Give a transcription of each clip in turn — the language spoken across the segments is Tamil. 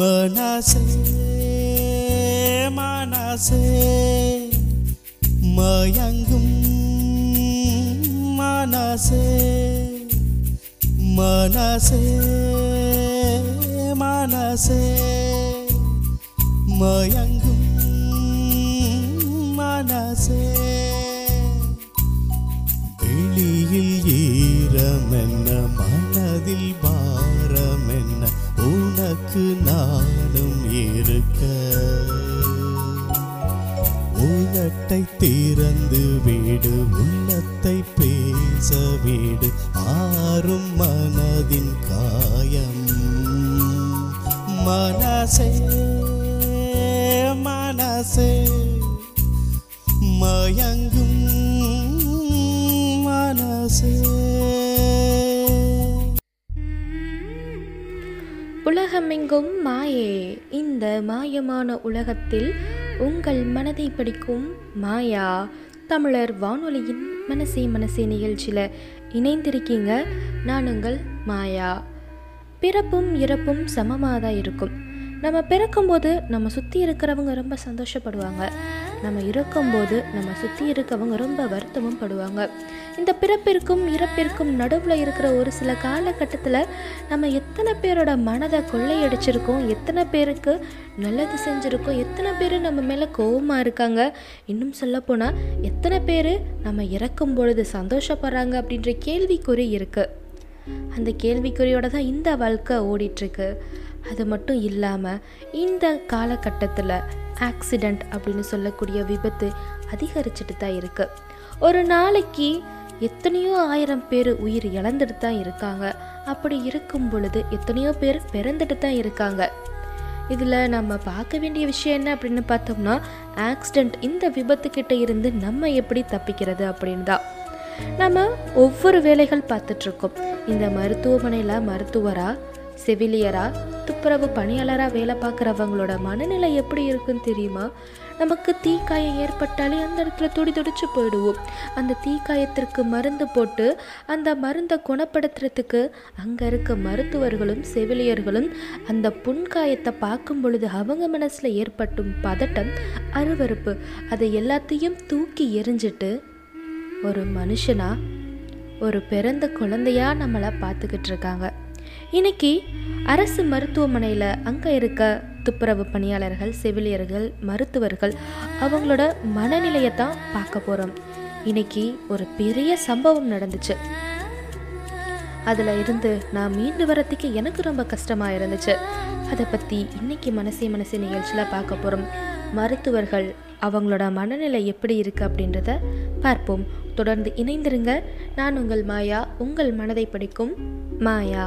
மனசே மனசே மயங்கும் மனசே மனசே உலகத்தில் உங்கள் மனதை படிக்கும் மாயா தமிழர் வானொலியின் மனசே மனசே நிகழ்ச்சியில் இணைந்திருக்கீங்க. நான் உங்கள் மாயா. பிறப்பும் இறப்பும் சமமாக தான் இருக்கும். நம்ம பிறக்கும்போது நம்ம சுற்றி இருக்கிறவங்க ரொம்ப சந்தோஷப்படுவாங்க. நம்ம இருக்கும்போது நம்ம சுற்றி இருக்கவங்க ரொம்ப வருத்தமும் படுவாங்க. இந்த பிறப்பிற்கும் இறப்பிற்கும் நடுவில் இருக்கிற ஒரு சில காலகட்டத்தில் நம்ம எத்தனை பேரோட மனதை கொள்ளையடிச்சிருக்கோம் எத்தனை பேருக்கு நல்லது செஞ்சுருக்கோம் எத்தனை பேர் நம்ம மேலே கோவமாக இருக்காங்க. இன்னும் சொல்லப்போனால் எத்தனை பேர் நம்ம இறக்கும் பொழுது சந்தோஷப்படுறாங்க அப்படின்ற கேள்விக்குறி இருக்குது அந்த கேள்விக்குறியோட தான் இந்த வாழ்க்கை ஓடிட்டுருக்கு. அது மட்டும் இல்லாமல் இந்த காலகட்டத்தில் ஆக்சிடெண்ட் அப்படின்னு சொல்லக்கூடிய விபத்து அதிகரிச்சுட்டு தான் இருக்குது ஒரு நாளைக்கு எத்தனையோ ஆயிரம் பேர் உயிர் இழந்துட்டு தான் இருக்காங்க. அப்படி இருக்கும் பொழுது எத்தனையோ பேர் பிறந்துட்டு தான் இருக்காங்க. இதில் நம்ம பார்க்க வேண்டிய விஷயம் என்ன அப்படின்னு பார்த்தோம்னா ஆக்சிடெண்ட் இந்த விபத்துக்கிட்ட இருந்து நம்ம எப்படி தப்பிக்கிறது அப்படின்னு தான். நம்ம ஒவ்வொரு வேலைகள் பார்த்துட்ருக்கோம் இந்த மருத்துவமனையில் மருத்துவராக செவிலியராக துப்புரவு பணியாளராக வேலை பார்க்குறவங்களோட மனநிலை எப்படி இருக்குன்னு தெரியுமா? நமக்கு தீக்காயம் ஏற்பட்டாலே அந்த இடத்துல துடி துடிச்சு போயிடுவோம். அந்த தீக்காயத்திற்கு மருந்து போட்டு அந்த மருந்தை குணப்படுத்துறதுக்கு அங்கே இருக்க மருத்துவர்களும் செவிலியர்களும் அந்த புண்காயத்தை பார்க்கும் பொழுது அவங்க மனசில் ஏற்பட்டும் பதட்டம் அருவருப்பு அதை எல்லாத்தையும் தூக்கி எரிஞ்சிட்டு ஒரு மனுஷனா ஒரு பிறந்த குழந்தையா நம்மளை பார்த்துக்கிட்டு இருக்காங்க. இன்னைக்கு அரசு மருத்துவமனையில் அங்கே இருக்க துப்புரவு பணியாளர்கள் செவிலியர்கள் மருத்துவர்கள் அவங்களோட மனநிலையை தான் பார்க்க போகிறோம் இன்னைக்கு ஒரு பெரிய சம்பவம் நடந்துச்சு. அதில் இருந்து நான் மீண்டு வரத்துக்கு எனக்கு ரொம்ப கஷ்டமாக இருந்துச்சு. அதை பற்றி இன்னைக்கு மனசே மனசு நிகழ்ச்சியில் பார்க்க போகிறோம் மருத்துவர்கள் அவங்களோட மனநிலை எப்படி இருக்குது அப்படின்றத பார்ப்போம். தொடர்ந்து இணைந்திருங்க. நான் உங்கள் மாயா உங்கள் மனதை படிக்கும் மாயா.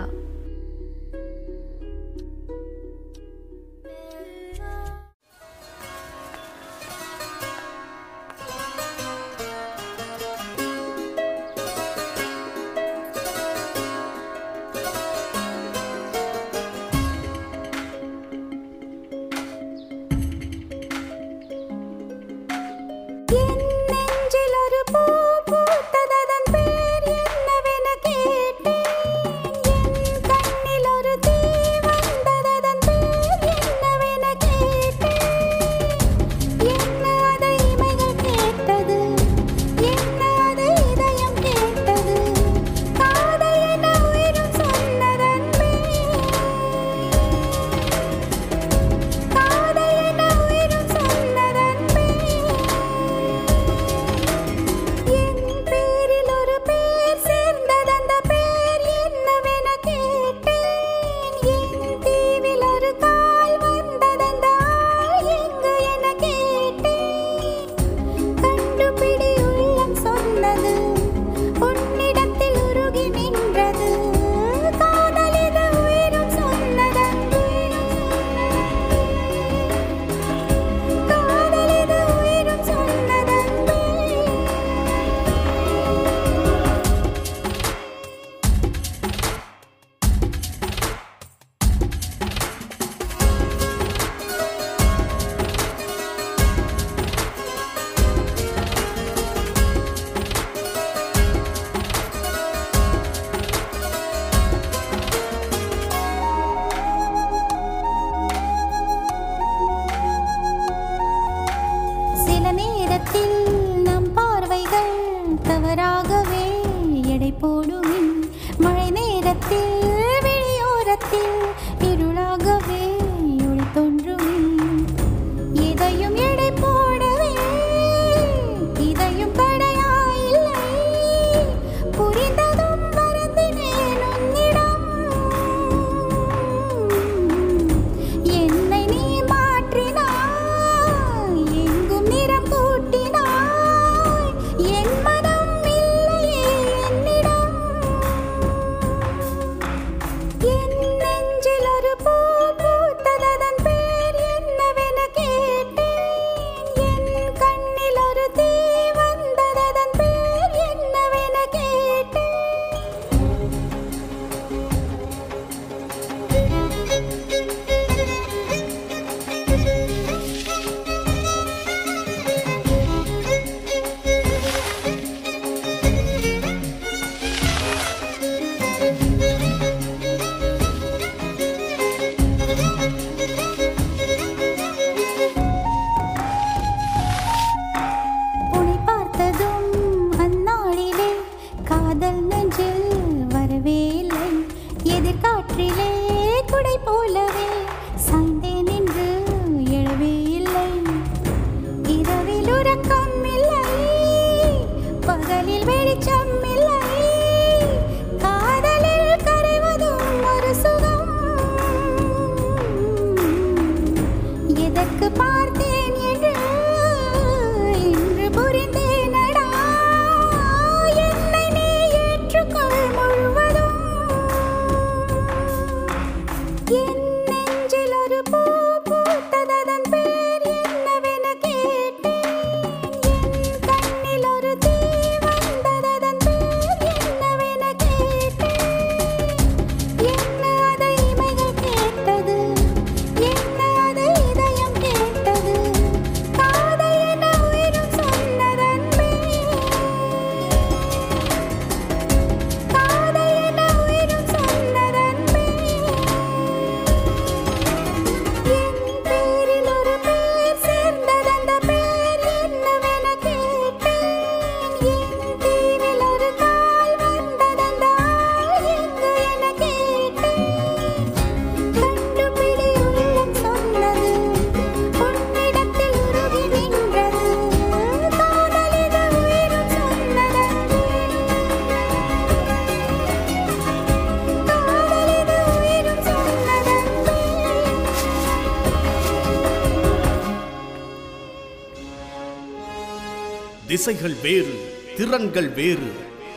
திசைகள் வேறு திறன்கள் வேறு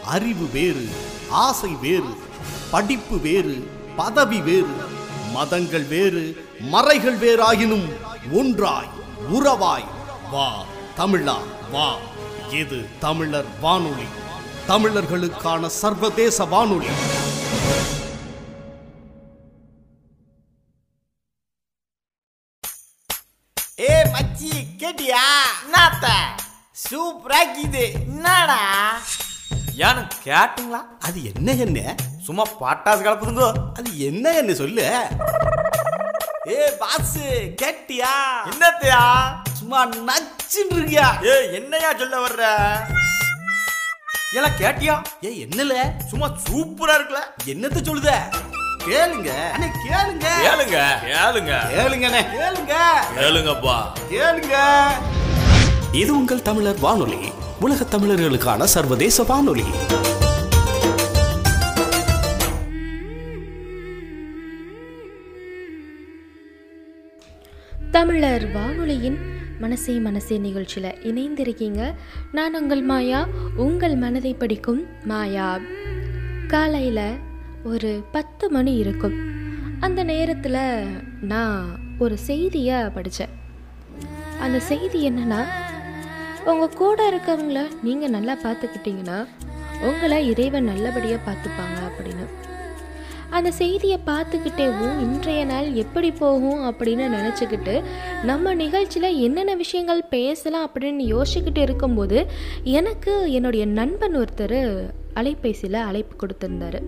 அறிவு வேறு ஆசை வேறு படிப்பு வேறு பதவி வேறு மதங்கள் வேறு மறைகள் வேறாயினும் ஒன்றாய் உறவாய் வா தமிழா வா இது தமிழர் வானொலி தமிழர்களுக்கான சர்வதேச வானொலி. ஏ மச்சி கேட்டியா? என்னத்த? சூப்பரா இருக்குது என்னடா? எனக்கு கேட்டுங்களா? அது என்ன என்ன சும்மா பட்டாசு கலப்புதுங்கோ. அது என்ன என்ன சொல்லு? ஏ பாஸ் கேட்டியா? என்னத்தையா? சும்மா நச்சுன்னு இருக்கியா? ஏ என்னையா சொல்ல வர்ற? எல்லாம் கேட்டியா? ஏ என்னல? சும்மா சூப்பரா இருக்குல்ல என்னத்த சொல்லுத? கேளுங்க. அண்ணே கேளுங்க. கேளுங்க. கேளுங்க. கேளுங்க. கேளுங்கப்பா. கேளுங்க. இது உங்கள் தமிழர் வானொலி. உலக தமிழர்களுக்கான சர்வதேச வானொலி. தமிழர் வானொலியின் மனசே மனசே நிகழ்ச்சியில் இணைந்திருக்கீங்க. நான் உங்கள் மாயா உங்கள் மனதை படிக்கும் மாயா. காலையில் ஒரு பத்து மணி இருக்கும். அந்த நேரத்தில் நான் ஒரு செய்தியை படித்தேன் அந்த செய்தி என்னன்னா உங்கள் கூட இருக்கவங்கள நீங்கள் நல்லா பார்த்துக்கிட்டிங்கன்னா உங்களை இறைவன் நல்லபடியாக பார்த்துப்பாங்க அப்படின்னு. அந்த செய்தியை பார்த்துக்கிட்டேவும் இன்றைய நாள் எப்படி போகும்? அப்படின்னு நினச்சிக்கிட்டு நம்ம நிகழ்ச்சியில் என்னென்ன விஷயங்கள் பேசலாம் அப்படின்னு யோசிச்சுக்கிட்டு இருக்கும்போது எனக்கு என்னுடைய நண்பன் ஒருத்தர் அலைபேசியில் அழைப்பு கொடுத்துருந்தாரு.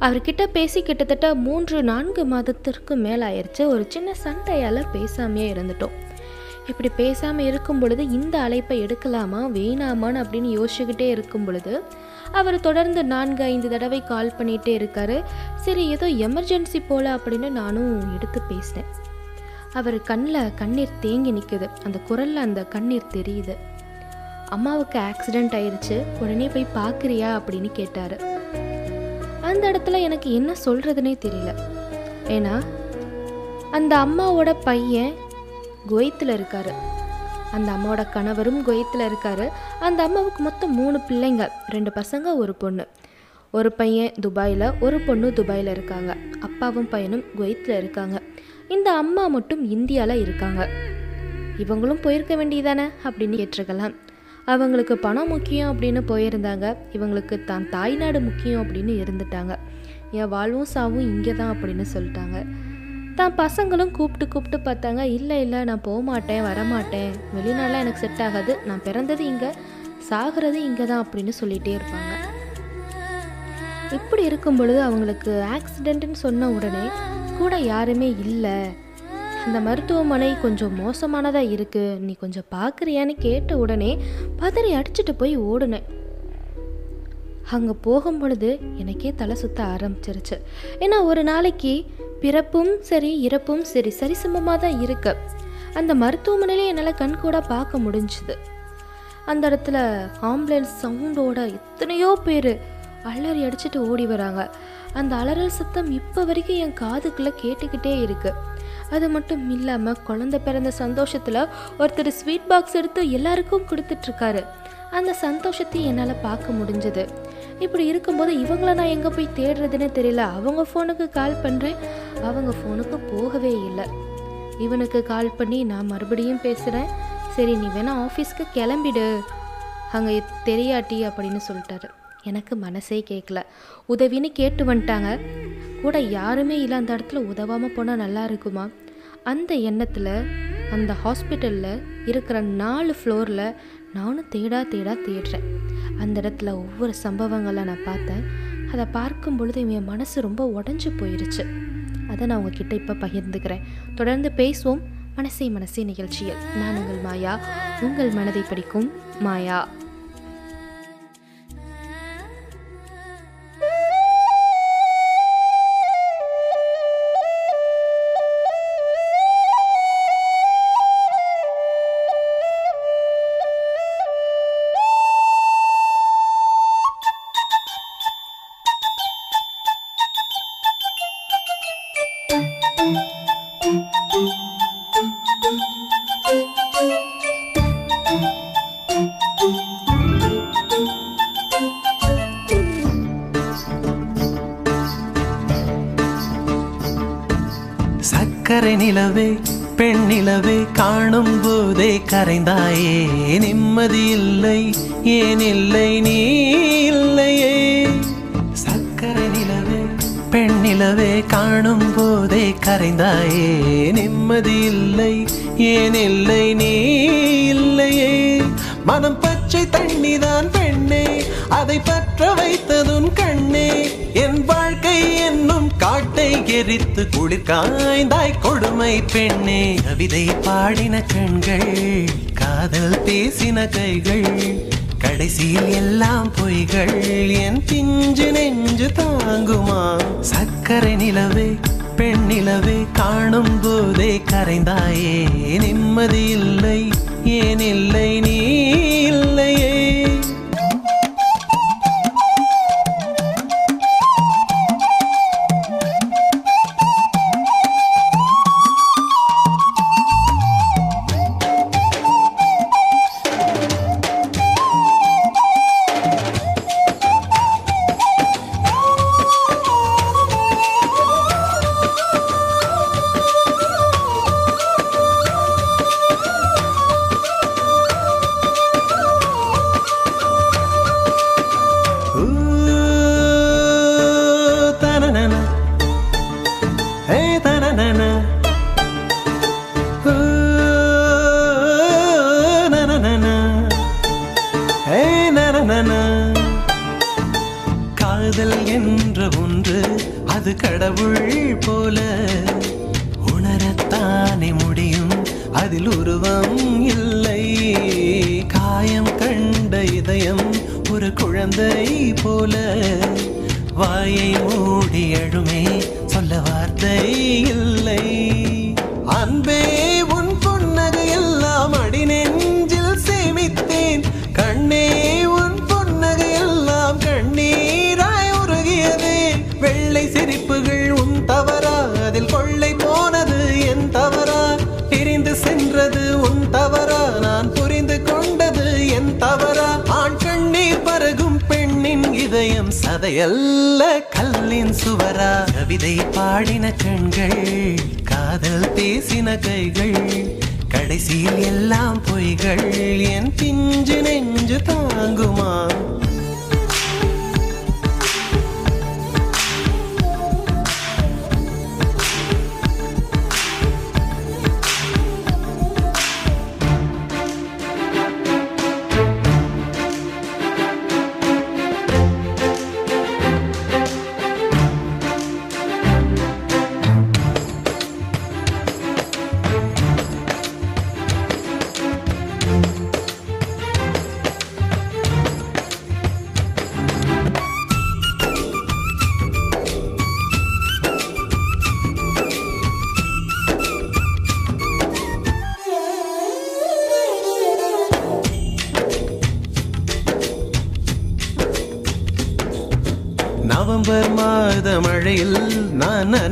அவர்கிட்ட பேசி கிட்டத்தட்ட மூன்று நான்கு மாதத்திற்கு மேலே ஆயிடுச்சு ஒரு சின்ன சண்டையால் பேசாமையே இருந்துட்டோம். இப்படி பேசாமல் இருக்கும் பொழுது இந்த அழைப்பை எடுக்கலாமா வேணாமான்னு அப்படின்னு யோசிச்சுக்கிட்டே இருக்கும் பொழுது அவர் தொடர்ந்து நான்கு ஐந்து தடவை கால் பண்ணிகிட்டே இருக்காரு. சரி ஏதோ எமர்ஜென்சி போல் அப்படின்னு நானும் எடுத்து பேசினேன். அவர் கண்ணில் கண்ணீர் தேங்கி நிற்குது அந்த குரலில் அந்த கண்ணீர் தெரியுது. அம்மாவுக்கு ஆக்சிடெண்ட் ஆயிடுச்சு உடனே போய் பார்க்குறியா அப்படின்னு கேட்டார். அந்த இடத்துல எனக்கு என்ன சொல்கிறதுனே தெரியல. ஏன்னா அந்த அம்மாவோட பையன் குவைத்தில் இருக்காரு. அந்த அம்மாவோட கணவரும் குவைத்தில் இருக்காரு. அந்த அம்மாவுக்கு மொத்தம் மூணு பிள்ளைங்க ரெண்டு பசங்க ஒரு பொண்ணு. ஒரு பையன் துபாயில் ஒரு பொண்ணு துபாயில் இருக்காங்க. அப்பாவும் பையனும் குவைத்தில் இருக்காங்க. இந்த அம்மா மட்டும் இந்தியாவில் இருக்காங்க. இவங்களும் போயிருக்க வேண்டியதானே அப்படின்னு கேட்டிருக்கலாம். அவங்களுக்கு பணம் முக்கியம் அப்படின்னு போயிருந்தாங்க. இவங்களுக்கு தான் தாய்நாடு முக்கியம் அப்படின்னு இருந்துட்டாங்க. என் வாழ்வும் சாவும் இங்கே தான் அப்படின்னு சொல்லிட்டாங்க. தான் பசங்களும் கூப்பிட்டு கூப்பிட்டு பார்த்தாங்க இல்லை இல்லை நான் போக மாட்டேன் வரமாட்டேன். வெளிநாடுலாம் எனக்கு செட் ஆகாது. நான் பிறந்தது இங்கே சாகிறது இங்கே தான் அப்படின்னு சொல்லிகிட்டே இருப்பாங்க. இப்படி இருக்கும் பொழுது அவங்களுக்கு ஆக்சிடெண்ட்டுன்னு சொன்ன உடனே கூட யாருமே இல்லை. அந்த மருத்துவமனை கொஞ்சம் மோசமானதாக இருக்குது நீ கொஞ்சம் பார்க்குறியான்னு கேட்ட உடனே பதறி அடிச்சுட்டு போய் ஓடுனேன். அங்கே போகும் பொழுது எனக்கே தலை சுத்த ஆரம்பிச்சிருச்சு. ஏன்னா ஒரு நாளைக்கு பிறப்பும் சரி இறப்பும் சரி சரிசமமாக தான் இருக்கு. அந்த மருத்துவமனையிலே என்னால் கண்கூடாக பார்க்க முடிஞ்சுது. அந்த இடத்துல ஆம்புலன்ஸ் சவுண்டோட எத்தனையோ பேர் அலறி அடிச்சுட்டு ஓடி வராங்க. அந்த அலறல் சத்தம் இப்போ வரைக்கும் என் காதுக்குள்ளே கேட்டுக்கிட்டே இருக்கு. அது மட்டும் இல்லாமல் குழந்தை பிறந்த சந்தோஷத்தில் ஒருத்தர் ஸ்வீட் பாக்ஸ் எடுத்து எல்லாருக்கும் கொடுத்துட்ருக்காரு அந்த சந்தோஷத்தை என்னால் பார்க்க முடிஞ்சது. இப்படி இருக்கும்போது இவங்கள நான் எங்கே போய் தேடுறதுன்னு தெரியல. அவங்க ஃபோனுக்கு கால் பண்ணுறேன் அவங்க ஃபோனுக்கு போகவே இல்லை. இவனுக்கு கால் பண்ணி நான் மறுபடியும் பேசுகிறேன் சரி நீ வேணா ஆஃபீஸ்க்கு கிளம்பிடு. அங்கே தெரியாட்டி அப்படின்னு சொல்லிட்டாரு. எனக்கு மனசே கேட்கல உதவின்னு கேட்டு வந்துட்டாங்க. கூட யாருமே இல்லை. அந்த இடத்துல உதவாமல் போனால் நல்லா இருக்குமா? அந்த எண்ணத்தில் அந்த ஹாஸ்பிட்டலில் இருக்கிற நாலு ஃப்ளோரில் நானும் தேடா தேடா தேடுறேன். அந்த இடத்துல ஒவ்வொரு சம்பவங்களை நான் பார்த்தேன். அதை பார்க்கும் பொழுது என் மனசு ரொம்ப உடஞ்சி போயிருச்சு. அதை நான் உங்ககிட்ட இப்போ பகிர்ந்துக்கிறேன். தொடர்ந்து பேசுவோம். மனசே மனசே நிகழ்ச்சியில். நான் உங்கள் மாயா. உங்கள் மனதை படிக்கும் மாயா. சக்கரை நிலவே பெண் நிலவே காணும் போதே கரைந்தாயே. நிம்மதி இல்லை ஏன் இல்லை நீ இல்லையே. நிலவே காணும் போதே கரைந்தாயே. நிம்மதி இல்லை ஏன் இல்லை? நீ இல்லையே. மனம் பச்சை தண்ணிதான் பெண்ணே. அதை பற்ற வைத்ததும் கண்ணே. என் வாழ்க்கை என்னும் காட்டை எரித்து குளிர் காய்ந்தாய் கொடுமை பெண்ணே. கவிதை பாடின கண்கள் காதல் பேசின கைகள். கடைசியில் எல்லாம் பொய்கள் என் பிஞ்சு நெஞ்சு தாங்குமா? சக்கரை நிலவே பெண் நிலவே காணும் போதே கரைந்தாயே. நிம்மதி இல்லை ஏன் இல்லை நீ இல்லையே.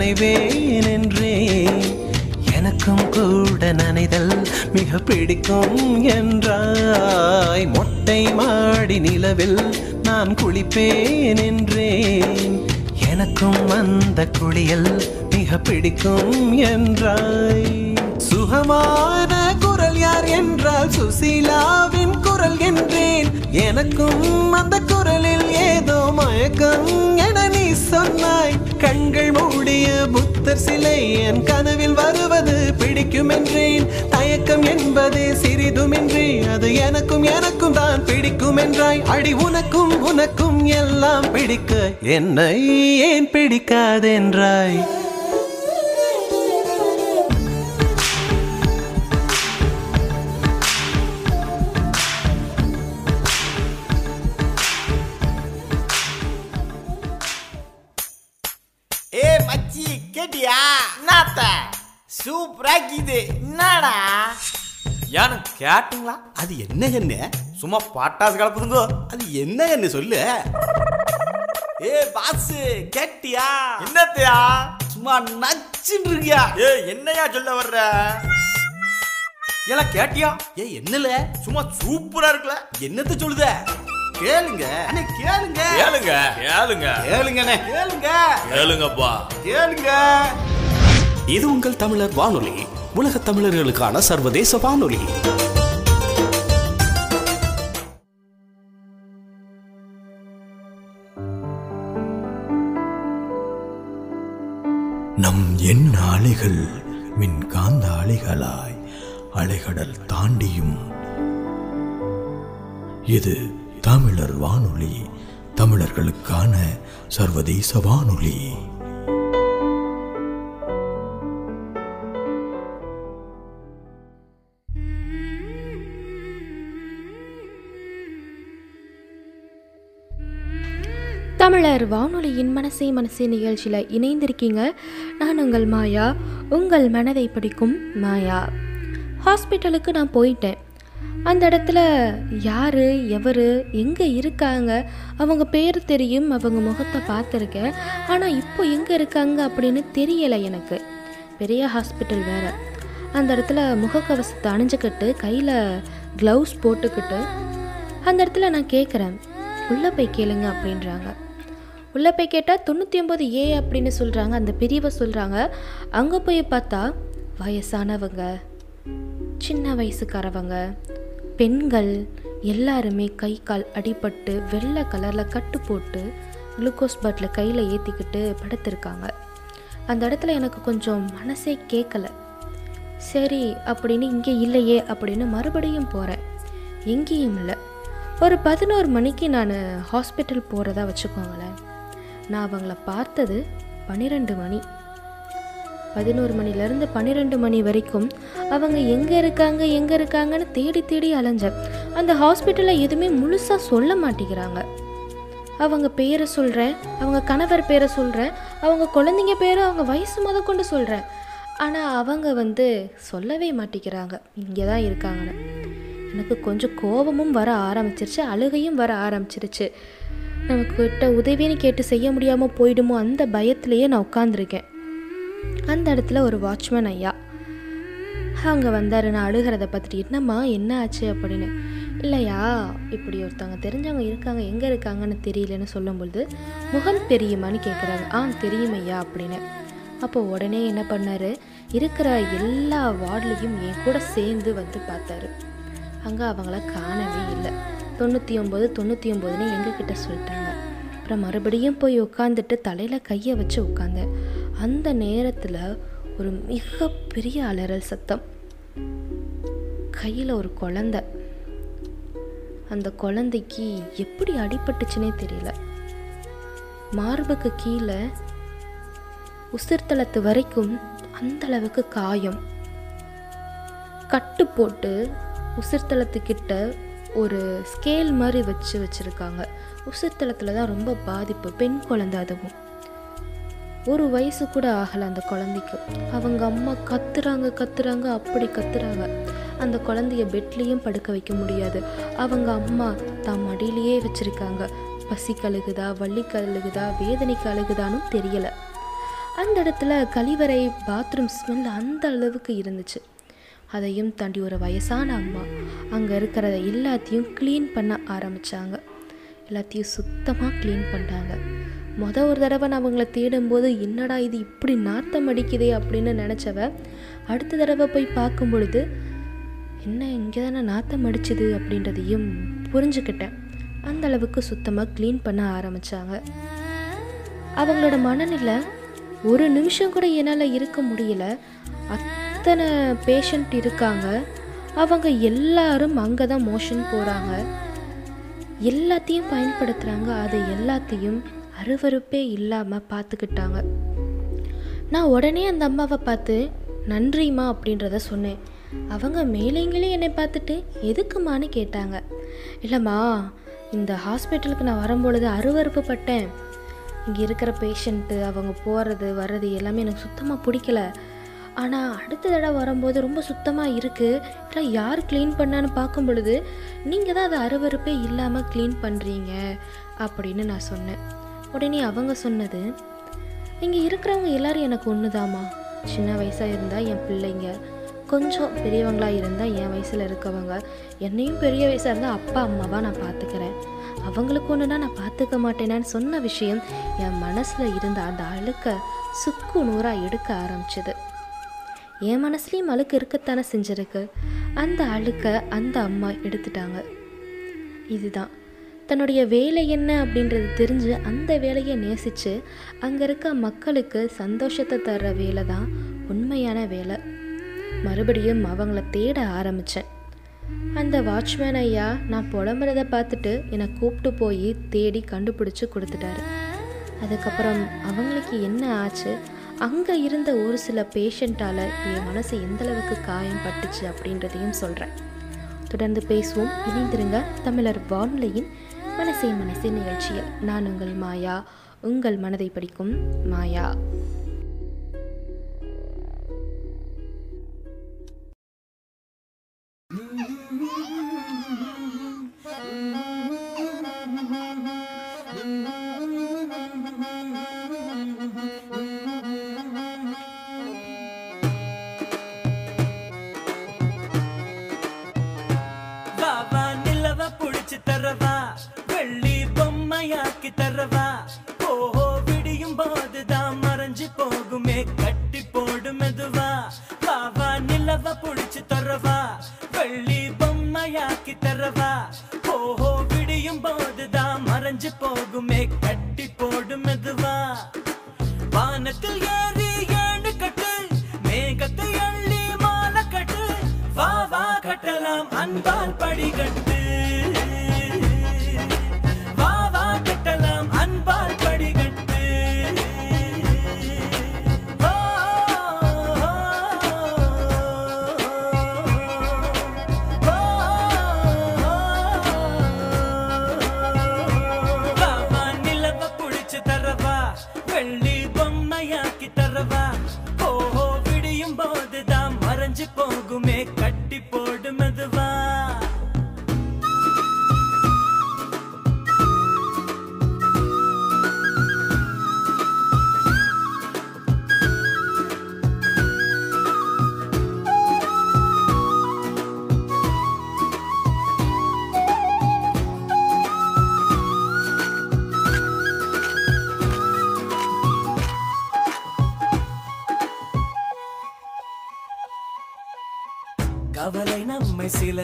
நினைவேன் என்றே. எனக்கும் கூட நனைதல் மிக பிடிக்கும் என்றாய். மொட்டை மாடி நிலவில் நான் குளிப்பேன் என்றேன். எனக்கும் அந்த குளியல் மிக பிடிக்கும் என்றாய். சுகமான குரல் யார் என்றால் சுசீலாவின் குரல் என்றேன். எனக்கும் அந்த குரலில் ஏதோ மயக்கம் என நீ சொன்னாய். கண்கள் மூடிய புத்தர் சிலை என் கனவில் வருவது பிடிக்கும் என்றேன் தயக்கம் என்பது சிறிதுமின்றி அது எனக்கும் எனக்கும் தான் பிடிக்கும் என்றாய் அடி உனக்கும் உனக்கும் எல்லாம் பிடிக்க என்னை ஏன் பிடிக்காதென்றாய்? என்னடா? ஏன்னு கேட்டுங்களா? அது என்ன என்ன சும்மா பட்டாசு கலப்புதுங்கோ. அது என்ன என்ன சொல்லு? ஏ பாஸ் கேட்டியா? என்னத்தையா? சும்மா நச்சுன்னு இருக்கியா? ஏ என்னையா சொல்ல வர்ற? எல்லாம் கேட்டியா? ஏ என்னல? சும்மா சூப்பரா இருக்குல்ல என்னத்த சொல்லுத? கேளுங்க. அண்ணே கேளுங்க. கேளுங்க. கேளுங்க. கேளுங்கண்ணே கேளுங்க. கேளுங்கப்பா. கேளுங்க. இது உங்கள் தமிழர் வானொலி. உலக தமிழர்களுக்கான சர்வதேச வானொலி. நம் என் ஆலைகள் மின் காந்த அலைகளாய் அலைகடல் தாண்டியும். இது தமிழர் வானொலி தமிழர்களுக்கான சர்வதேச வானொலி. தமிழர் வானொலியின் மனசே மனசே நிகழ்ச்சியில் இணைந்திருக்கீங்க. நான் உங்கள் மாயா. உங்கள் மனதை பிடிக்கும் மாயா. ஹாஸ்பிட்டலுக்கு நான் போயிட்டேன். அந்த இடத்துல யார் எவர் எங்கே இருக்காங்க? அவங்க பேர் தெரியும் அவங்க முகத்தை பார்த்துருக்கேன். ஆனால் இப்போ எங்கே இருக்காங்க அப்படின்னு தெரியலை எனக்கு. பெரிய ஹாஸ்பிட்டல் வேறு. அந்த இடத்துல முகக்கவசத்தை அணிஞ்சுக்கிட்டு கையில் க்ளவுஸ் போட்டுக்கிட்டு அந்த இடத்துல நான் கேட்குறேன் உள்ளே போய் கேளுங்க அப்படின்றாங்க. உள்ளே போய் கேட்டால் தொண்ணூற்றி ஒம்பது ஏ அப்படின்னு சொல்கிறாங்க அந்த பிரிவை சொல்கிறாங்க அங்கே போய் பார்த்தா வயசானவங்க சின்ன வயசுக்காரவங்க பெண்கள் எல்லாருமே கை கால் அடிபட்டு வெள்ளை கலரில் கட்டு போட்டு குளுக்கோஸ் பாட்டில் கையில் ஏற்றிக்கிட்டு படுத்திருக்காங்க. அந்த இடத்துல எனக்கு கொஞ்சம் மனசே கேட்கல சரி அப்படின்னு இங்கே இல்லையே அப்படின்னு மறுபடியும் போகிறேன் எங்கேயும் இல்லை. ஒரு பதினோரு மணிக்கு நான் ஹாஸ்பிட்டல் போகிறதா வச்சுக்கோங்களேன். நான் அவங்கள பார்த்தது பன்னிரெண்டு மணி. பதினோரு மணிலேருந்து பன்னிரெண்டு மணி வரைக்கும் அவங்க எங்கே இருக்காங்க எங்கே இருக்காங்கன்னு தேடி தேடி அலைஞ்சேன். அந்த ஹாஸ்பிட்டலில் எதுவுமே முழுசாக சொல்ல மாட்டேங்கிறாங்க. அவங்க பேரை சொல்கிறேன் அவங்க கணவர் பேரை சொல்கிறேன் அவங்க குழந்தைங்க பேரை அவங்க வயசு முத கொண்டு சொல்கிறேன் ஆனால் அவங்க வந்து சொல்லவே மாட்டேங்கிறாங்க இங்கே தான் இருக்காங்கன்னு. எனக்கு கொஞ்சம் கோபமும் வர ஆரம்பிச்சிருச்சு அழுகையும் வர ஆரம்பிச்சிருச்சு. நமக்கிட்ட உதவின்னு கேட்டு செய்ய முடியாமல் போயிடுமோ அந்த பயத்திலேயே நான் உட்காந்துருக்கேன் அந்த இடத்துல ஒரு வாட்ச்மேன் ஐயா. அங்கே வந்தார் நான் அழுகிறத பார்த்துட்டு என்னம்மா என்ன ஆச்சு? அப்படின்னு. இல்லையா இப்படி ஒருத்தவங்க தெரிஞ்சவங்க இருக்காங்க எங்கே இருக்காங்கன்னு தெரியலன்னு சொல்லும்பொழுது முகம் தெரியுமான்னு கேட்குறாங்க ஆ தெரியும் ஐயா அப்படின்னு. அப்போ உடனே என்ன பண்ணார்? இருக்கிற எல்லா வார்ட்லேயும் என் கூட சேர்ந்து வந்து பார்த்தாரு. அங்கே அவங்கள காணவே இல்லை. தொண்ணூற்றி ஒம்பது தொண்ணூற்றி ஒம்பதுன்னு எங்ககிட்ட சொல்லிட்டாங்க. அப்புறம் மறுபடியும் போய் உட்காந்துட்டு தலையில் கையை வச்சு உட்காந்தேன் அந்த நேரத்தில் ஒரு மிகப்பெரிய அலறல் சத்தம். கையில் ஒரு குழந்த. அந்த குழந்தைக்கு எப்படி அடிபட்டுச்சுனே தெரியல. மார்புக்கு கீழே உசிர்தளத்து வரைக்கும் அந்த அளவுக்கு காயம். கட்டு போட்டு உசிர்தளத்துக்கிட்ட ஒரு ஸ்கேல் மாதிரி வச்சு வச்சுருக்காங்க. உசுத்தளத்தில் தான் ரொம்ப பாதிப்பு. பெண் குழந்தை அதுவும். ஒரு வயசு கூட ஆகலை அந்த குழந்தைக்கு. அவங்க அம்மா கத்துறாங்க கத்துறாங்க அப்படி கத்துறாங்க. அந்த குழந்தைய பெட்லேயும் படுக்க வைக்க முடியாது. அவங்க அம்மா தான் மடியிலேயே வச்சுருக்காங்க. பசி கழுகுதா வள்ளி கழுகுதா வேதனைக்கு அழுகுதானும் தெரியலை. அந்த இடத்துல கழிவறை பாத்ரூம் ஸ்மெல் அந்த அளவுக்கு இருந்துச்சு. அதையும் தாண்டி ஒரு வயசான அம்மா அங்கே இருக்கிறத எல்லாத்தையும் க்ளீன் பண்ண ஆரம்பித்தாங்க எல்லாத்தையும் சுத்தமாக க்ளீன் பண்ணாங்க மொத ஒரு தடவை நான் அவங்கள தேடும்போது என்னடா இது இப்படி நாத்தம் அடிக்குதே? அப்படின்னு நினச்சவ அடுத்த தடவை போய் பார்க்கும் பொழுது என்ன இங்கே தானே நாத்தம் அடிச்சுது? அப்படின்றதையும் புரிஞ்சுக்கிட்டேன். அந்த அளவுக்கு சுத்தமாக க்ளீன் பண்ண ஆரம்பித்தாங்க அவங்களோட மனநிலை ஒரு நிமிஷம் கூட என்னால் இருக்க முடியல. அத்தனை பேஷண்ட் இருக்காங்க. அவங்க எல்லாரும் அங்கே தான் மோஷன் போகிறாங்க எல்லாத்தையும் பயன்படுத்துகிறாங்க அது எல்லாத்தையும் அருவருப்பே இல்லாமல் பார்த்துக்கிட்டாங்க. நான் உடனே அந்த அம்மாவை பார்த்து நன்றிம்மா அப்படின்றத சொன்னேன். அவங்க மேலேங்களே என்னை பார்த்துட்டு எதுக்குமான்னு கேட்டாங்க. இல்லைம்மா இந்த ஹாஸ்பிட்டலுக்கு நான் வரும்பொழுது அருவறுப்பு பட்டேன். இங்கே இருக்கிற பேஷண்ட்டு அவங்க போகிறது வர்றது எல்லாமே எனக்கு சுத்தமாக பிடிக்கல. ஆனால் அடுத்த தடவை வரும்போது ரொம்ப சுத்தமாக இருக்குது இல்லை யார் க்ளீன் பண்ணான்னு பார்க்கும் பொழுது நீங்கள் தான் அதை அருவருப்பே இல்லாமல் க்ளீன் பண்ணுறீங்க அப்படின்னு நான் சொன்னேன். உடனே அவங்க சொன்னது இங்கே இருக்கிறவங்க எல்லாரும் எனக்கு ஒன்றுதாம்மா சின்ன வயசாக இருந்தால் என் பிள்ளைங்க கொஞ்சம் பெரியவங்களாக இருந்தால் என் வயசில் இருக்கவங்க. என்னையும் பெரிய வயசாக இருந்தால் அப்பா அம்மாவாக நான் பார்த்துக்கிறேன் அவங்களுக்கு ஒன்றுனா நான் பார்த்துக்க மாட்டேனான்னு சொன்ன விஷயம் என் மனசில் இருந்த அந்த அழுக்க சுக்கு நூறாக எடுக்க ஆரம்பிச்சது. என் மனசுலேயும் அழுக்கு இருக்கத்தானே செஞ்சிருக்கு? அந்த அழுக்கை அந்த அம்மா எடுத்துட்டாங்க. இதுதான். தன்னுடைய வேலை என்ன அப்படின்றது தெரிஞ்சு அந்த வேலையை நேசித்து அங்கே இருக்க மக்களுக்கு சந்தோஷத்தை தர்ற வேலை தான் உண்மையான வேலை. மறுபடியும் அவங்கள தேட ஆரம்பித்தேன் அந்த வாட்ச்மேன் ஐயா நான் புலம்புறதை பார்த்துட்டு என்னை கூப்பிட்டு போய் தேடி கண்டுபிடிச்சி கொடுத்துட்டாரு. அதுக்கப்புறம் அவங்களுக்கு என்ன ஆச்சு? அங்கே இருந்த ஒரு சில பேஷண்ட்டால் என் மனசு எந்தளவுக்கு காயம் பட்டுச்சு அப்படின்றதையும் சொல்கிறேன் தொடர்ந்து பேசுவோம். இணைந்திருங்க தமிழர் வானொலியின் மனசே மனசே நிகழ்ச்சியில். நான் உங்கள் மாயா. உங்கள் மனதை படிக்கும் மாயா. தரவா? ஓஹோ விடியும் போதுதான் மறைஞ்சு போகுமே கட்டி போடு மெதுவா? வானத்தில் ஏறி ஏழு கட்டு மேகத்தை அள்ளி மாலை கட்டு. வா வா கட்டலாம் அன்பால் படிகட்டு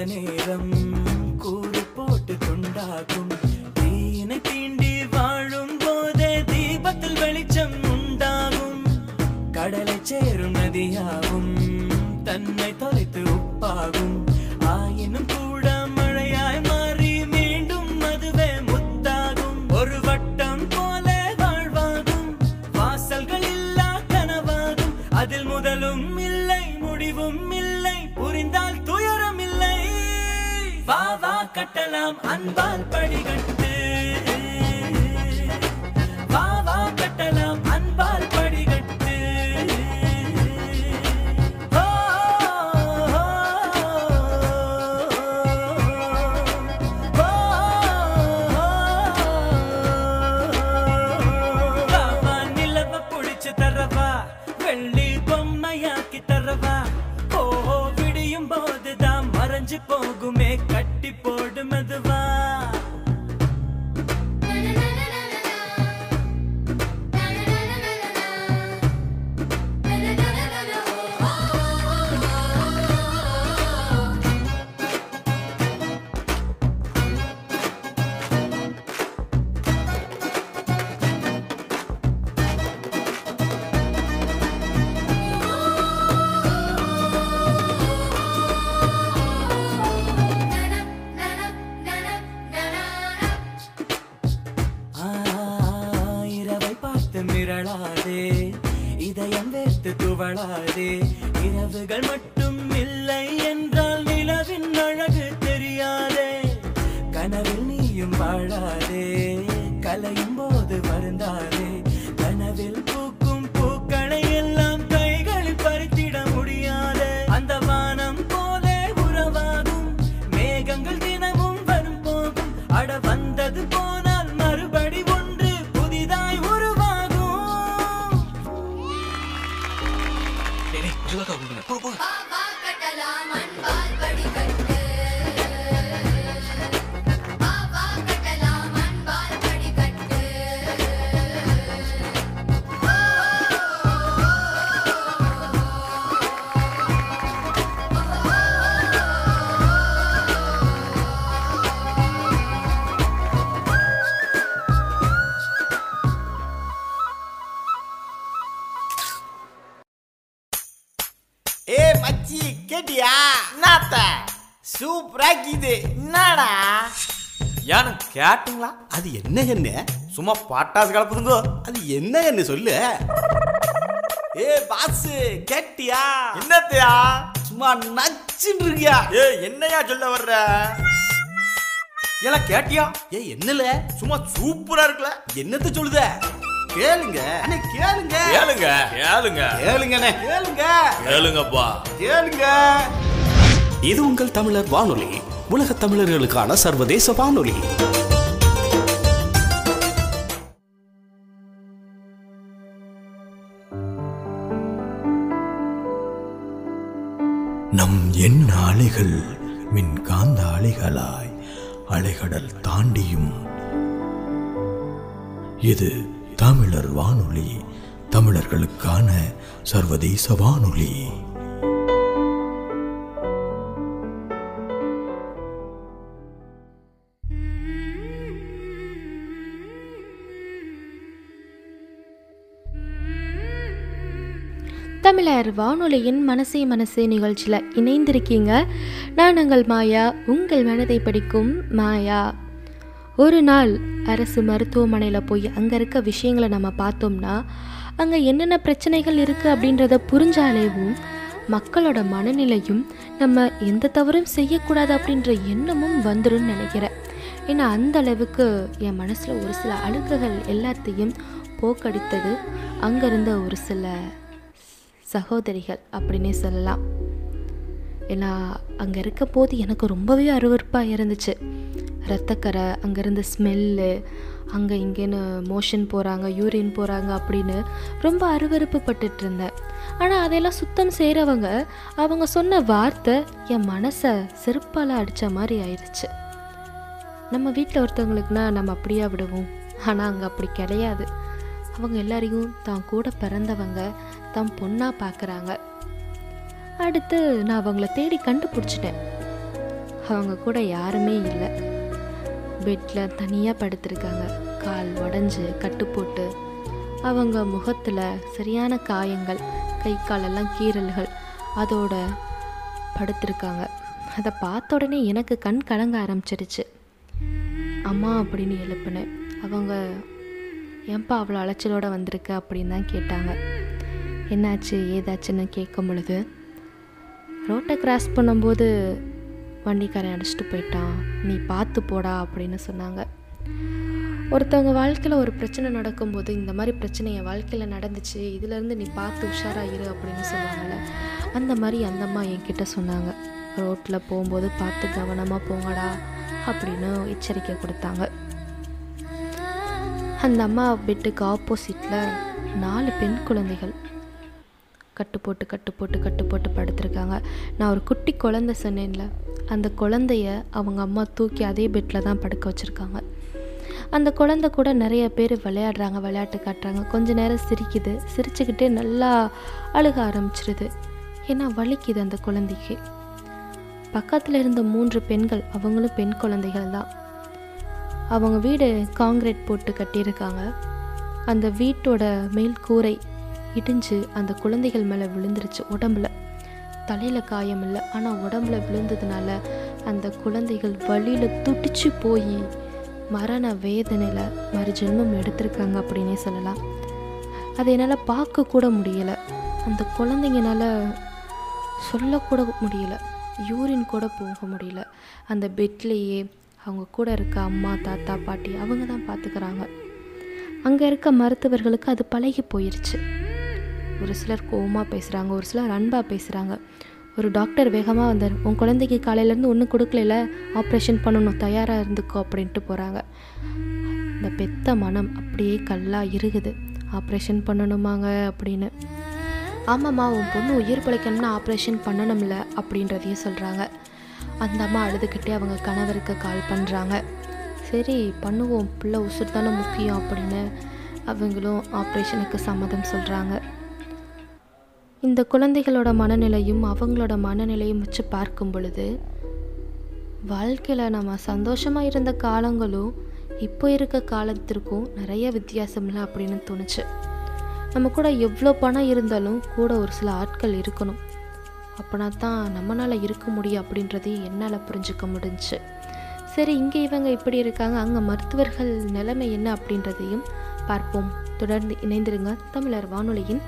நேரம் கூறு போட்டு கொண்டாகும். தீனை தீண்டி வாழும் போதே தீபத்தில் வெளிச்சம் உண்டாகும். கடலை சேரும் நதியாகும் தன்னை தொலைத்து உப்பாகும். ஆயினும் கூட மழையாய் மாறி மீண்டும் அதுவே முத்தாகும். ஒரு வட்டம் போல வாழ்வாகும். வாசல்கள் இல்லா கனவாகும். அதில் முதலும் இல்லை முடிவும் இல்லை. புரிந்தால் வா வா கட்டலாம் அன்பால் படிகட்டு ஏன்னு கேட்டீங்களா அது என்ன என்ன சும்மா பட்டாசு கலப்புதுங்கோ. அது என்ன என்ன சொல்லு? ஏ பாஸ் கேட்டியா? என்னத்தையா? சும்மா நச்சுன்னு இருக்கியா? ஏ என்னையா சொல்ல வர்ற? எல்லாம் கேட்டியா? ஏ என்னல? சும்மா சூப்பரா இருக்குல்ல என்னத்த சொல்லுத? கேளுங்க. அண்ணே கேளுங்க. கேளுங்க. கேளுங்க. கேளுங்கண்ணே கேளுங்க. கேளுங்கப்பா. கேளுங்க. இது உங்கள் தமிழர் வானொலி. உலக தமிழர்களுக்கான சர்வதேச வானொலி. நம் எண் அலைகள் மின் காந்த அலைகளாய் அலைகடல் தாண்டியும். இது தமிழர் வானொலி தமிழர்களுக்கான சர்வதேச வானொலி. தமிழர் வானொலியின் மனசே மனசே நிகழ்ச்சியில் இணைந்திருக்கீங்க. நான் உங்கள் மாயா உங்கள் மனதை படிக்கும் மாயா. ஒரு நாள் அரசு மருத்துவமனையில் போய் அங்கே இருக்க விஷயங்களை நம்ம பார்த்தோம்னா அங்கே என்னென்ன பிரச்சனைகள் இருக்குது அப்படின்றத புரிஞ்சாலேவும் மக்களோட மனநிலையும் நம்ம எந்த தவறும் செய்யக்கூடாது அப்படின்ற எண்ணமும் வந்துடும் நினைக்கிறேன். ஏன்னா அந்த அளவுக்கு என் மனசில் ஒரு சில அழுக்குகள் எல்லாத்தையும் போக்கடித்தது அங்கிருந்த ஒரு சில சகோதரிகள் அப்படின்னே சொல்லலாம். ஏன்னா அங்கே இருக்க போது எனக்கு ரொம்பவே அருவருப்பாக இருந்துச்சு. ரத்தக்கரை அங்கேருந்து ஸ்மெல்லு அங்கே இங்கேன்னு மோஷன் போகிறாங்க யூரின் போகிறாங்க அப்படின்னு ரொம்ப அருவறுப்பு பட்டுட்டு இருந்தேன் ஆனால் அதையெல்லாம் சுத்தம் செய்கிறவங்க அவங்க சொன்ன வார்த்தை என் மனசை செருப்பால் அடித்த மாதிரி ஆயிடுச்சு. நம்ம வீட்டில் ஒருத்தவங்களுக்குனா நம்ம அப்படியே விடுவோம்? ஆனால் அங்கே அப்படி கிடையாது. அவங்க எல்லாரையும் தான் கூட பிறந்தவங்க தம் பொண்ணாக பார்க்குறாங்க அடுத்து நான் அவங்கள தேடி கண்டுபிடிச்சிட்டேன். அவங்க கூட யாருமே இல்லை. பெட்டில் தனியாக படுத்திருக்காங்க. கால் உடஞ்சி கட்டு போட்டு. அவங்க முகத்தில் சரியான காயங்கள் கை காலெல்லாம் கீறல்கள். அதோட படுத்திருக்காங்க. அதை பார்த்த உடனே எனக்கு கண் கலங்க ஆரம்பிச்சிருச்சு அம்மா அப்படின்னு எழுப்பினேன். அவங்க ஏன்பா அவ்வளோ அலைச்சலோடு வந்திருக்க அப்படின்னு தான் கேட்டாங்க. என்னாச்சு ஏதாச்சுன்னு கேட்கும் பொழுது ரோட்டை கிராஸ் பண்ணும்போது வண்டிக்காரன் அடிச்சுட்டு போயிட்டான். நீ பார்த்து போடா அப்படின்னு சொன்னாங்க. ஒருத்தவங்க வாழ்க்கையில் ஒரு பிரச்சனை நடக்கும்போது இந்த மாதிரி பிரச்சனை என் வாழ்க்கையில் நடந்துச்சு இதுலேருந்து நீ பார்த்து உஷாராக இரு அப்படின்னு சொல்லுவாங்கள்ல அந்த மாதிரி அந்த அம்மா என்கிட்ட சொன்னாங்க. ரோட்டில் போகும்போது பார்த்து கவனமாக போங்கடா அப்படின்னு எச்சரிக்கை கொடுத்தாங்க. அந்த அம்மா பெட்டுக்கு ஆப்போசிட்டில் நாலு பெண் குழந்தைகள். கட்டு போட்டு கட்டு போட்டு கட்டு போட்டு படுத்திருக்காங்க. நான் ஒரு குட்டி குழந்தை சொன்னேன்ல அந்த குழந்தைய அவங்க அம்மா தூக்கி அதே பெட்டில் தான் படுக்க வச்சுருக்காங்க. அந்த குழந்தை கூட நிறைய பேர் விளையாடுறாங்க விளையாட்டு காட்டுறாங்க. கொஞ்ச நேரம் சிரிக்குது. சிரிச்சுக்கிட்டே நல்லா அழுக ஆரம்பிச்சிருது. ஏன்னா வலிக்குது அந்த குழந்தைக்கு. பக்கத்தில் இருந்த மூன்று பெண்கள் அவங்களும் பெண் குழந்தைகள் தான். அவங்க வீடு காங்கிரீட் போட்டு கட்டியிருக்காங்க. அந்த வீட்டோட மேல் கூரை இடிஞ்சு அந்த குழந்தைகள் மேலே விழுந்துருச்சு உடம்புல. தலையில் காயம் இல்லை. ஆனால் உடம்புல விழுந்ததுனால அந்த குழந்தைகள் வழியில் துடிச்சு போய் மரண வேதனையில் மறுஜென்மம் எடுத்திருக்காங்க அப்படின்னே சொல்லலாம். அதை என்னால் பார்க்கக்கூட முடியலை. அந்த குழந்தைங்கனால சொல்லக்கூட முடியல. யூரின் கூட போக முடியல. அந்த பெட்லேயே அவங்க கூட இருக்க அம்மா தாத்தா பாட்டி அவங்க தான் பார்த்துக்கிறாங்க அங்கே இருக்க மருத்துவர்களுக்கு அது பழகி போயிருச்சு. ஒரு சிலர் கோவமாக பேசுகிறாங்க ஒரு சிலர் அன்பாக பேசுகிறாங்க ஒரு டாக்டர் வேகமாக வந்தார் உன் குழந்தைக்கு காலையிலேருந்து ஒன்றும் கொடுக்கல ஆப்ரேஷன் பண்ணணும் தயாராக இருந்துக்கோ அப்படின்ட்டு போகிறாங்க இந்த பெத்த மனம் அப்படியே கல்லாக இருக்குது ஆப்ரேஷன் பண்ணணுமாங்க? அப்படின்னு. ஆமாம்மா உன் பொண்ணு உயிர் பிழைக்கணும்னா ஆப்ரேஷன் பண்ணணும்ல அப்படின்றதையும் சொல்கிறாங்க அந்த அம்மா அழுதுகிட்டே அவங்க கணவருக்கு கால் பண்ணுறாங்க சரி பண்ணுவோம். பிள்ளை உசுர் தானே முக்கியம் அப்படின்னு அவங்களும் ஆப்ரேஷனுக்கு சம்மதம் சொல்கிறாங்க இந்த குழந்தைகளோட மனநிலையும் அவங்களோட மனநிலையும் வச்சு பார்க்கும் பொழுது வாழ்க்கையில் நம்ம சந்தோஷமாக இருந்த காலங்களும் இப்போ இருக்க காலத்திற்கும் நிறைய வித்தியாசம் இல்லை அப்படின்னு தோணுச்சு. நம்ம கூட எவ்வளோ பணம் இருந்தாலும் கூட ஒரு சில ஆட்கள் இருக்கணும். அப்படின்னா தான் நம்மளால் இருக்க முடியும் அப்படின்றதையும் என்னால் புரிஞ்சுக்க முடிஞ்சு. சரி இங்கே இவங்க இப்படி இருக்காங்க அங்கே மருத்துவர்கள் நிலைமை என்ன அப்படின்றதையும் பார்ப்போம். தொடர்ந்து இணைந்திருங்க தமிழர் வானொலியின்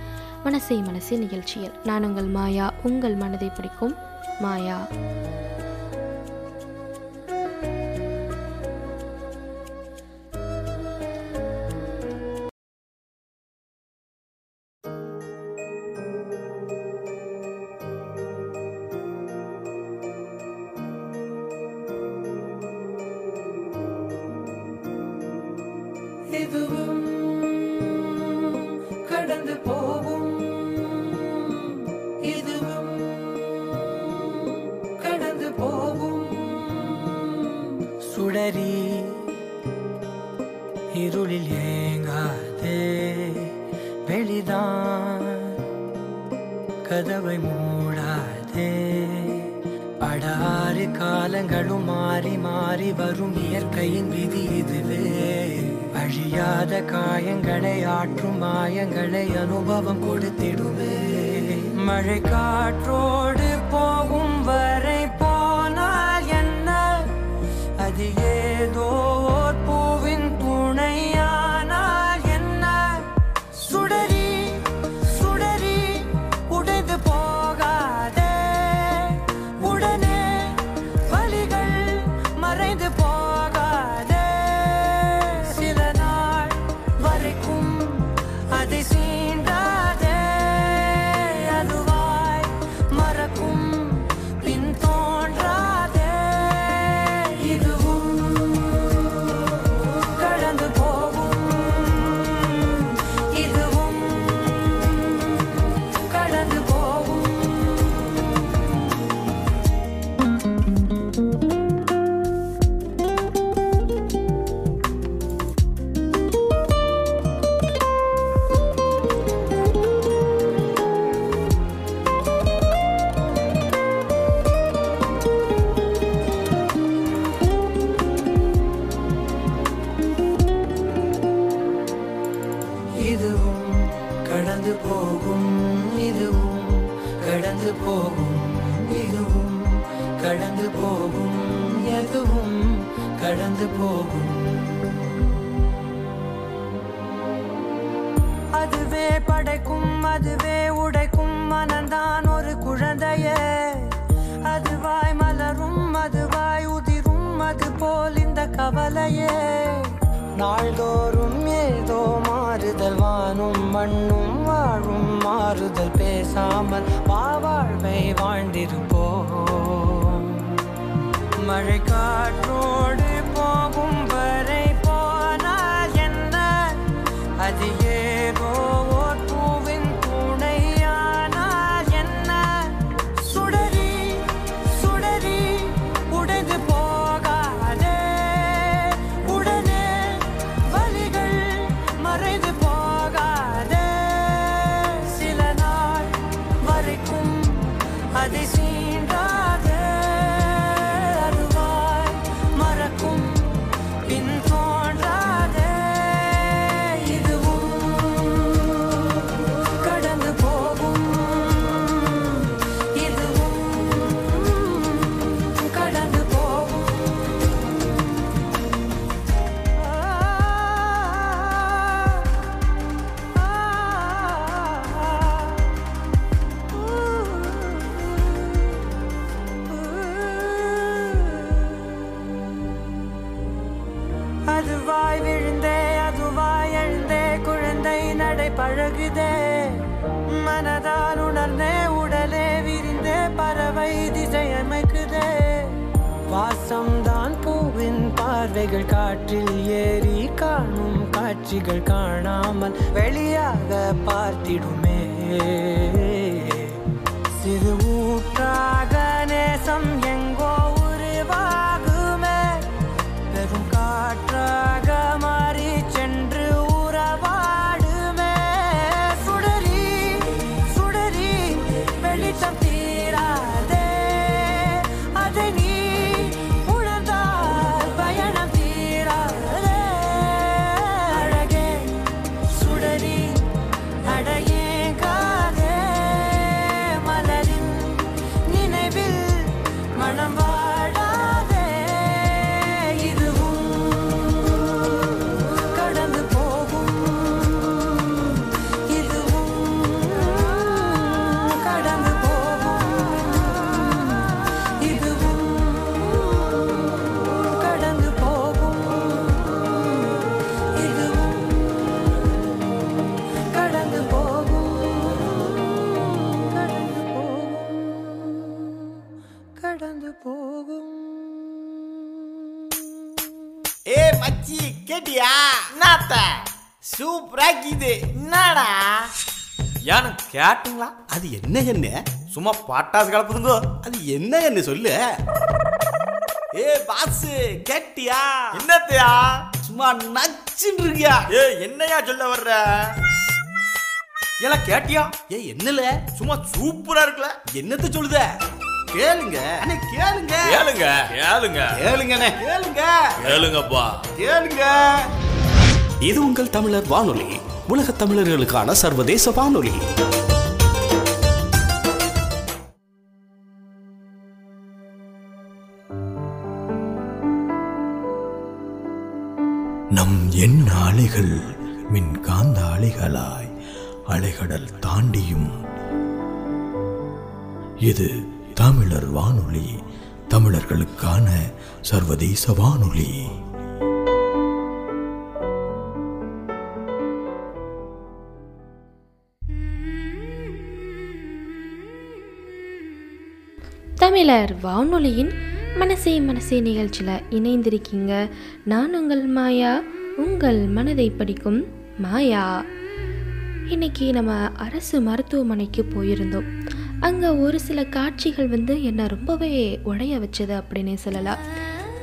மனசை மனசே நிகழ்ச்சியில். நான் உங்கள் மாயா உங்கள் மனதை பிடிக்கும் மாயா. மழை காற்றோடு போகும். காட்சிகள் காணாமல் வெளியாக பார்த்திடும். கேட்டுங்களா? அது என்ன என்ன சும்மா பட்டாசு கலப்புதுங்கோ. அது என்ன என்ன சொல்லு? ஏ பாஸ் கேட்டியா? என்னத்தையா? சும்மா நச்சுன்னு இருக்கியா? ஏ என்னையா சொல்ல வர்ற? எல்லாம் கேட்டியா? ஏ என்னல? சும்மா சூப்பரா இருக்குல்ல. என்னத்த சொல்லுத? கேளுங்க. அண்ணே கேளுங்க. கேளுங்க. கேளுங்க. கேளுங்கண்ணே கேளுங்க. கேளுங்கப்பா. கேளுங்க. இது உங்கள் தமிழர் வானொலி. உலகத் தமிழர்களுக்கான சர்வதேச வானொலி. நம் என் அலைகள் மின் காந்த அலைகளாய் அலைகடல் தாண்டியும். இது தமிழர் வானொலி தமிழர்களுக்கான சர்வதேச வானொலி. தமிழர் வானொலியின் மனசே மனசே நிகழ்ச்சியில் இணைந்திருக்கீங்க. நான் உங்கள் மாயா உங்கள் மனதை படிக்கும் மாயா. இன்னைக்கு நம்ம அரசு மருத்துவமனைக்கு போயிருந்தோம். அங்கே ஒரு சில காட்சிகள் வந்து என்னை ரொம்பவே உடைய வச்சது அப்படின்னே சொல்லலாம்.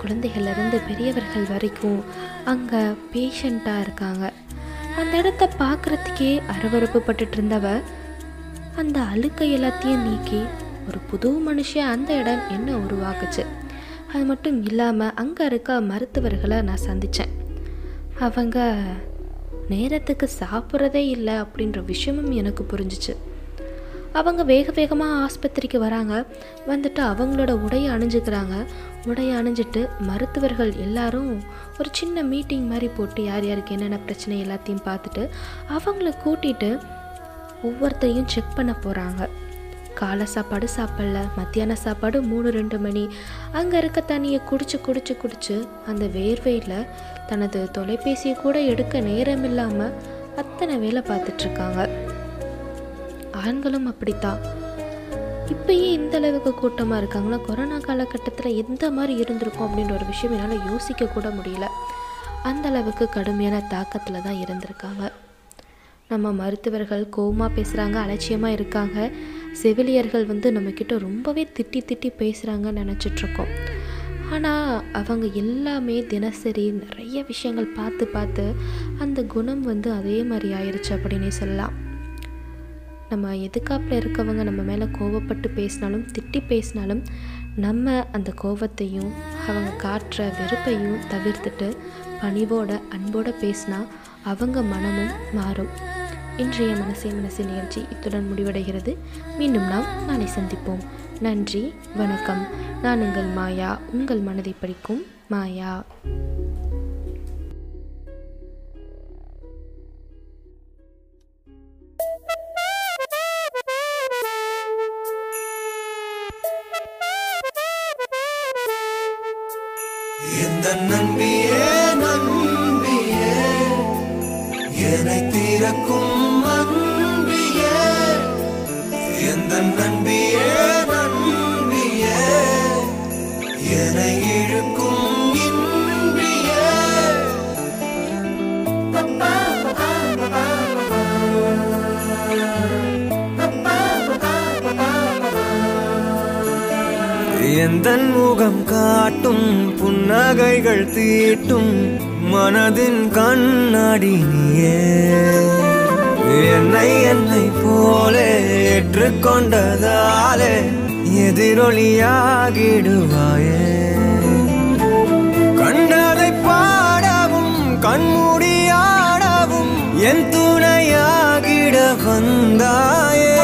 குழந்தைகள்லேருந்து பெரியவர்கள் வரைக்கும் அங்கே பேஷண்ட்டாக இருக்காங்க. அந்த இடத்த பார்க்குறதுக்கே அருவருப்பு பட்டுட்டு இருந்தவ அந்த அழுக்கை எல்லாத்தையும் நீக்கி ஒரு புது மனுஷன் அந்த இடம் என்ன உருவாக்குச்சு? அது மட்டும் இல்லாமல் அங்கே இருக்க மருத்துவர்களை நான் சந்தித்தேன் அவங்க நேரத்துக்கு சாப்பிட்றதே இல்லை அப்படின்ற விஷயமும் எனக்கு புரிஞ்சிச்சு. அவங்க வேக வேகமாக ஆஸ்பத்திரிக்கு வராங்க. வந்துட்டு அவங்களோட உடையை அணிஞ்சுக்கிறாங்க. உடையை அணிஞ்சிட்டு மருத்துவர்கள் எல்லாரும் ஒரு சின்ன மீட்டிங் மாதிரி போட்டு யார் யாருக்கு என்னென்ன பிரச்சனை எல்லாத்தையும் பார்த்துட்டு அவங்கள கூட்டிகிட்டு ஒவ்வொருத்தரையும் செக் பண்ண போகிறாங்க காலை சாப்பாடு சாப்பிடல மத்தியான சாப்பாடு மூணு ரெண்டு மணி. அங்கே இருக்க தண்ணியை குடிச்சு குடிச்சு குடிச்சு அந்த வேர்வையில் தனது தொலைபேசியை கூட எடுக்க நேரம் இல்லாமல் அத்தனை வேலை பார்த்துட்ருக்காங்க ஆண்களும் அப்படித்தான். இப்பயே இந்த அளவுக்கு கூட்டமாக இருக்காங்கன்னா கொரோனா காலகட்டத்தில் எந்த மாதிரி இருந்திருக்கும் அப்படின்ற ஒரு விஷயம் என்னால் யோசிக்க கூட முடியல. அந்த அளவுக்கு கடுமையான தாக்கத்தில் தான் இருந்திருக்காங்க. நம்ம மருத்துவர்கள் கோவமாக பேசுகிறாங்க அலட்சியமாக இருக்காங்க. செவிலியர்கள் வந்து நம்மக்கிட்ட ரொம்பவே திட்டி திட்டி பேசுகிறாங்கன்னு நினச்சிட்ருக்கோம். ஆனால் அவங்க எல்லாமே தினசரி நிறைய விஷயங்கள் பார்த்து பார்த்து அந்த குணம் வந்து அதே மாதிரி ஆயிடுச்சு அப்படின்னே சொல்லலாம். நம்ம எதுக்காப்பில் இருக்கவங்க நம்ம மேலே கோவப்பட்டு பேசினாலும் திட்டி பேசினாலும் நம்ம அந்த கோவத்தையும் அவங்க காட்டுற வெறுப்பையும் தவிர்த்துட்டு பணிவோட அன்போடு பேசினா அவங்க மனமும் மாறும். இன்றைய மனசே மனசு நிகழ்ச்சி இத்துடன் முடிவடைகிறது. மீண்டும் நாம் நாளை சந்திப்போம். நன்றி வணக்கம். நான் உங்கள் மாயா. உங்கள் மனதை படிக்கும் மாயா. எந்த எந்தன் முகம் காட்டும் புன்னகைகள் தீட்டும் மனதின் கண்ணாடி நீயே என்னை என்னை போலே ஏற்றுக்கொண்டதாலே எதிரொலியாகிடுவாயே. கண்டதை பாடவும் கண்மூடியாடவும் என் துணையாகிட வந்தாயே.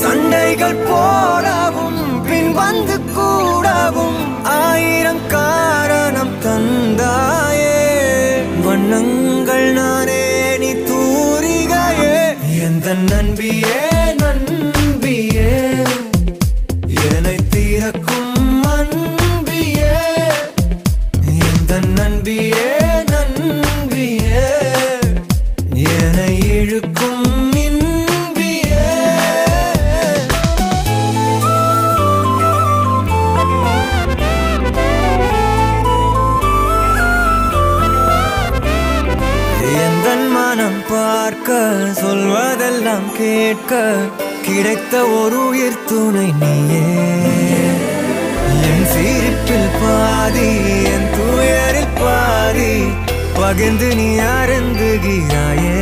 சண்டைகள் போடவும் பின் வந்து கூடவும் ஆயிரம் காரணம் தந்தாயே. வண்ணங்கள் நானே நீ தூரிகையே. எந்த நன்பியே நண்பியே. என்னை தீரக்கும் அன்பியே. எந்த நண்பியே நண்பியே. என்னை இழுக்கும் கேட்க கிடைத்த ஒரு உயிர் துணை நீயே. என் சிரிப்பில் பாதி என் துயரில் பாதி பகிர்ந்து நீ அருந்துகிறாயே.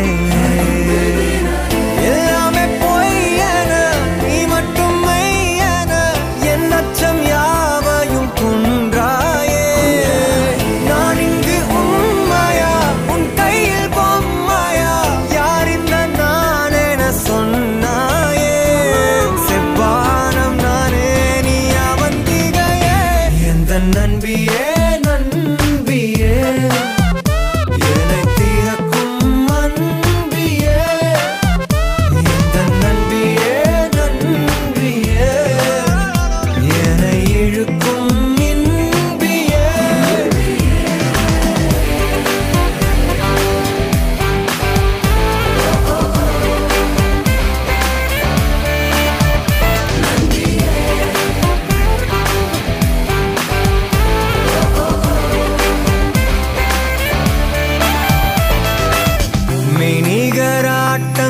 மெய்நிகராட்டங்கள்